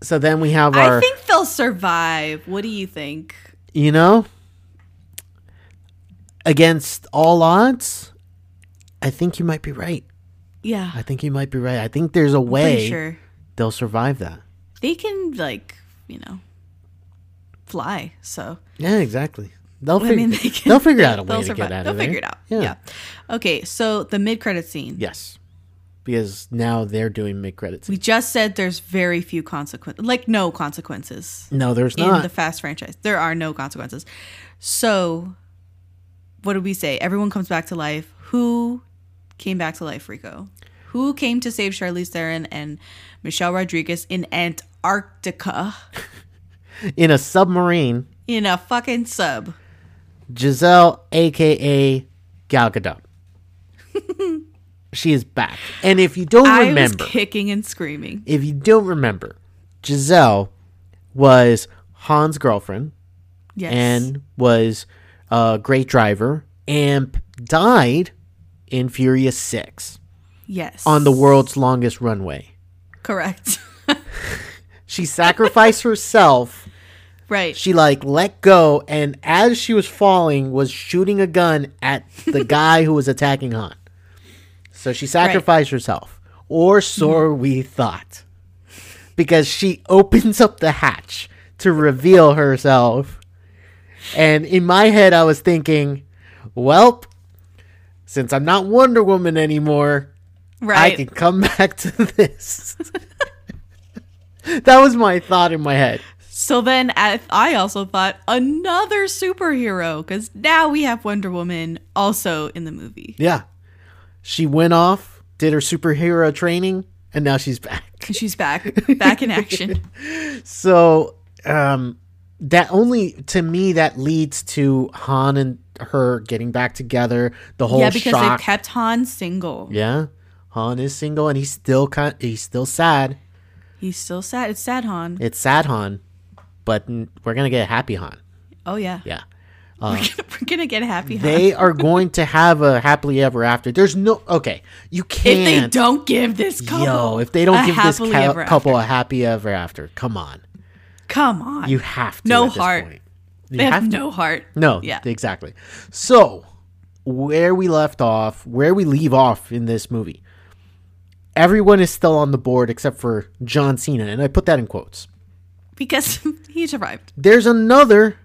so then we have our I think they'll survive. What do you think? you know against all odds, I think you might be right. Yeah. I think you might be right. I think there's a way sure. they'll survive that. They can, like, you know, fly. So, Yeah, exactly. They'll figure, I mean, they can. they'll figure out a way they'll to survive. get out They'll of there. figure it out. Yeah. Yeah. Okay. So, the mid credit scene. Yes. Because now they're doing mid credits. We just said there's very few consequences, like no consequences No, there's in not. the Fast franchise. There are no consequences. So, what did we say? Everyone comes back to life. Who came back to life, Rico? Who came to save Charlize Theron and Michelle Rodriguez in Antarctica in a submarine, in a fucking sub? Giselle, aka Gal Gadot. she is back. And if you don't I remember, was kicking and screaming. if you don't remember, Giselle was Han's girlfriend Yes. and was a great driver and died in Furious 6 yes. on the world's longest runway. correct. She sacrificed herself. right. She like let go and as she was falling was shooting a gun at the guy who was attacking Han. So she sacrificed herself. Or so mm-hmm. we thought. Because she opens up the hatch to reveal herself. And in my head I was thinking, Welp, since I'm not Wonder Woman anymore, I can come back to this. that was my thought in my head. So then I I also thought another superhero because now we have Wonder Woman also in the movie. Yeah. She went off, did her superhero training, and now she's back. She's back, back in action. So, um, that only to me that leads to Han and her getting back together. The whole yeah, because shock. they kept Han single. yeah, Han is single and he's still kind. He's still sad. He's still sad. It's sad Han. It's sad Han, but we're gonna get a happy Han. Oh yeah. Yeah. We're, gonna, we're gonna get a happy Han. They are going to have a happily ever after. There's no okay. You can't. If they don't give this couple, Yo, if they don't give this ever couple after. a happy ever after, come on. come on, You have to. No heart. They have, to. no heart. No, Yeah. exactly. So, where we left off, where we leave off in this movie. Everyone is still on the board except for John Cena, and I put that in quotes. because he survived. There's another.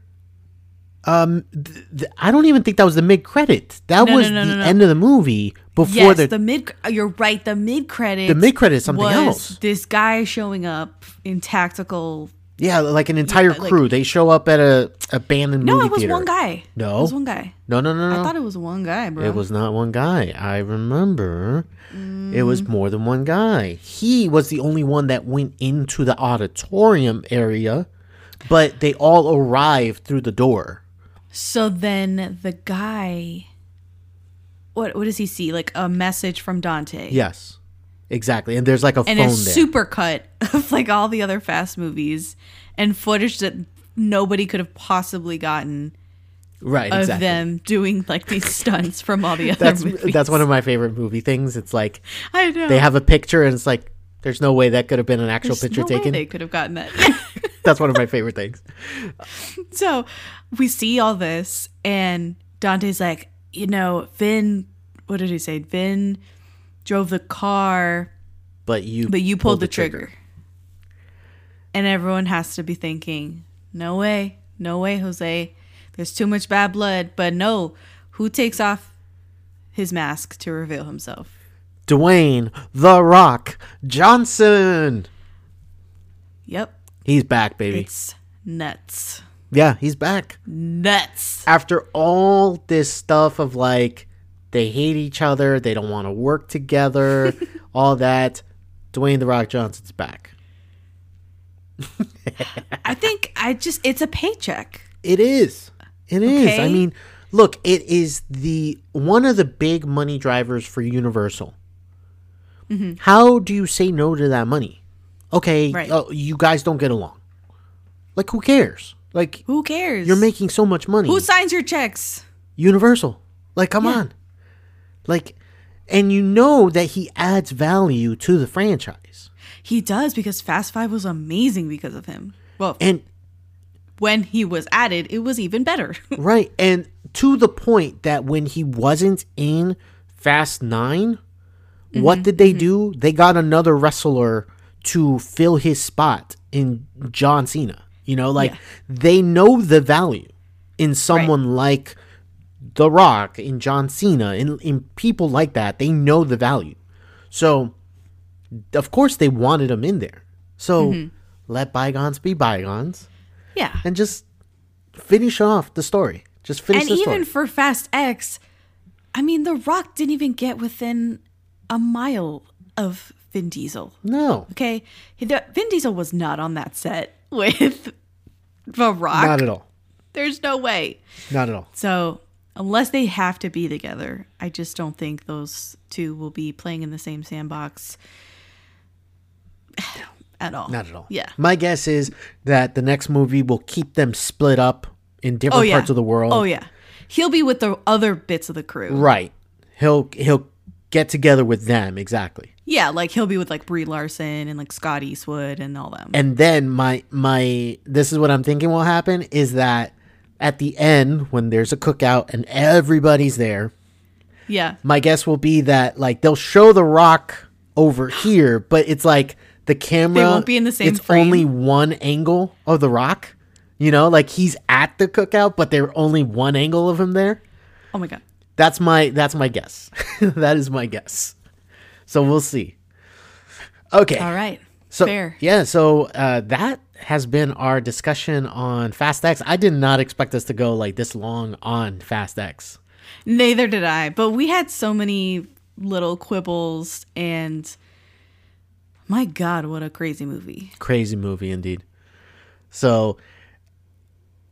Um, th- th- I don't even think that was the mid credit. That No, was no, no, the end of the movie before yes, the, the mid. You're right. The mid credit. The mid-credit is something else. This guy showing up in tactical. Yeah, like an entire like- crew. they show up at a abandoned movie. theater. No, it was one guy. No. it was one guy. No, no, no, no. I thought it was one guy, bro. It was not one guy. I remember. It was mm. more than one guy. He was the only one that went into the auditorium area, but they all arrived through the door. So then the guy. What what does he see? Like a message from Dante. Yes. Exactly. And there's like a and phone a there. super cut of like all the other fast movies and footage that nobody could have possibly gotten right, of exactly. them doing like these stunts from all the other That's movies. that's one of my favorite movie things. It's like I know. they have a picture and it's like there's no way that could have been an actual There's picture no way taken. they could have gotten that. That's one of my favorite things. so we see all this, and Dante's like, you know, Vin. What did he say? Vin drove the car, But you but you pulled, the, trigger. And everyone has to be thinking, no way, no way, Jose. There's too much bad blood. But no, who takes off his mask to reveal himself? Dwayne The Rock Johnson. Yep, He's back, baby. it's nuts. yeah, he's back. Nuts. after all this stuff of like they hate each other, they don't want to work together, all that, Dwayne the Rock Johnson's back. I think I just, it's a paycheck. It is. It is. I mean, look, it is the one of the big money drivers for Universal. Mm-hmm. How do you say no to that money? Okay, Right. oh, you guys don't get along. Like, who cares? Like, Who cares? you're making so much money. Who signs your checks? Universal. Like, come on. Like, and you know that he adds value to the franchise. He does because Fast Five was amazing because of him. Well, And, when he was added, it was even better. right. And to the point that when he wasn't in Fast 9, mm-hmm, what did they mm-hmm. do? They got another wrestler to fill his spot in John Cena. You know, like, Yeah. they know the value in someone like The Rock, in John Cena, in, in people like that. They know the value. So, of course, they wanted him in there. So, mm-hmm. let bygones be bygones yeah. and just finish off the story. Just finish And the story. And even for Fast X, I mean, The Rock didn't even get within a mile of Vin Diesel. no, Okay, Vin Diesel was not on that set with The Rock. not at all. There's no way. Not at all. So unless they have to be together, I just don't think those two will be playing in the same sandbox at all. Not at all. Yeah. My guess is that the next movie will keep them split up in different Oh yeah. parts of the world. Oh yeah. He'll be with the other bits of the crew. Right. He'll he'll get together with them exactly. Yeah, like he'll be with like Brie Larson and like Scott Eastwood and all them. And then my my this is what I'm thinking will happen is that at the end when there's a cookout and everybody's there, yeah. my guess will be that like they'll show the rock over here, but it's like the camera won't be in the same It's frame. only one angle of the rock. You know, like he's at the cookout, but there's only one angle of him there. Oh my god. That's my that's my guess. that is my guess. So we'll see. Okay. All right. So Fair. yeah, so uh, that has been our discussion on Fast X. I did not expect us to go like this long on Fast X. Neither did I. But we had so many little quibbles and my god, what a crazy movie. Crazy movie indeed. So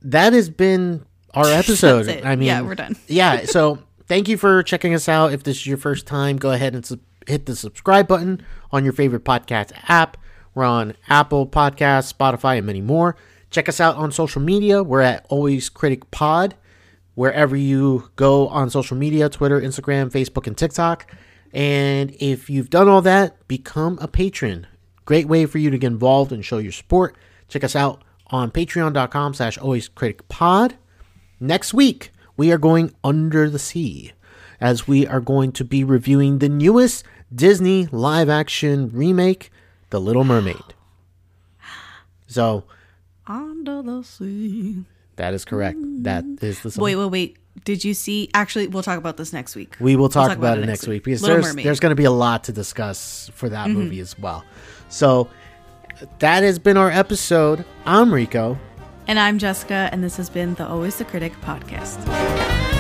that has been our episode. I mean, Yeah, we're done. yeah. So thank you for checking us out. If this is your first time, go ahead and sub- hit the subscribe button on your favorite podcast app. We're on Apple Podcasts, Spotify, and many more. Check us out on social media. We're at Always Critic Pod, wherever you go on social media Twitter, Instagram, Facebook, and TikTok. And if you've done all that, become a patron. Great way for you to get involved and show your support. Check us out on patreon.com slash always critic pod. Next week, we are going under the sea. as we are going to be reviewing the newest Disney live action remake, The Little Mermaid. So, Under the sea. that is correct. That mm. is the song. Wait, wait, wait. Did you see? Actually, we'll talk about this next week. We will talk, talk about, it next week, because Little there's Mermaid. there's going to be a lot to discuss for that mm-hmm. movie as well. So that has been our episode. I'm Rico. And I'm Jessica, and this has been the Always the Critic podcast.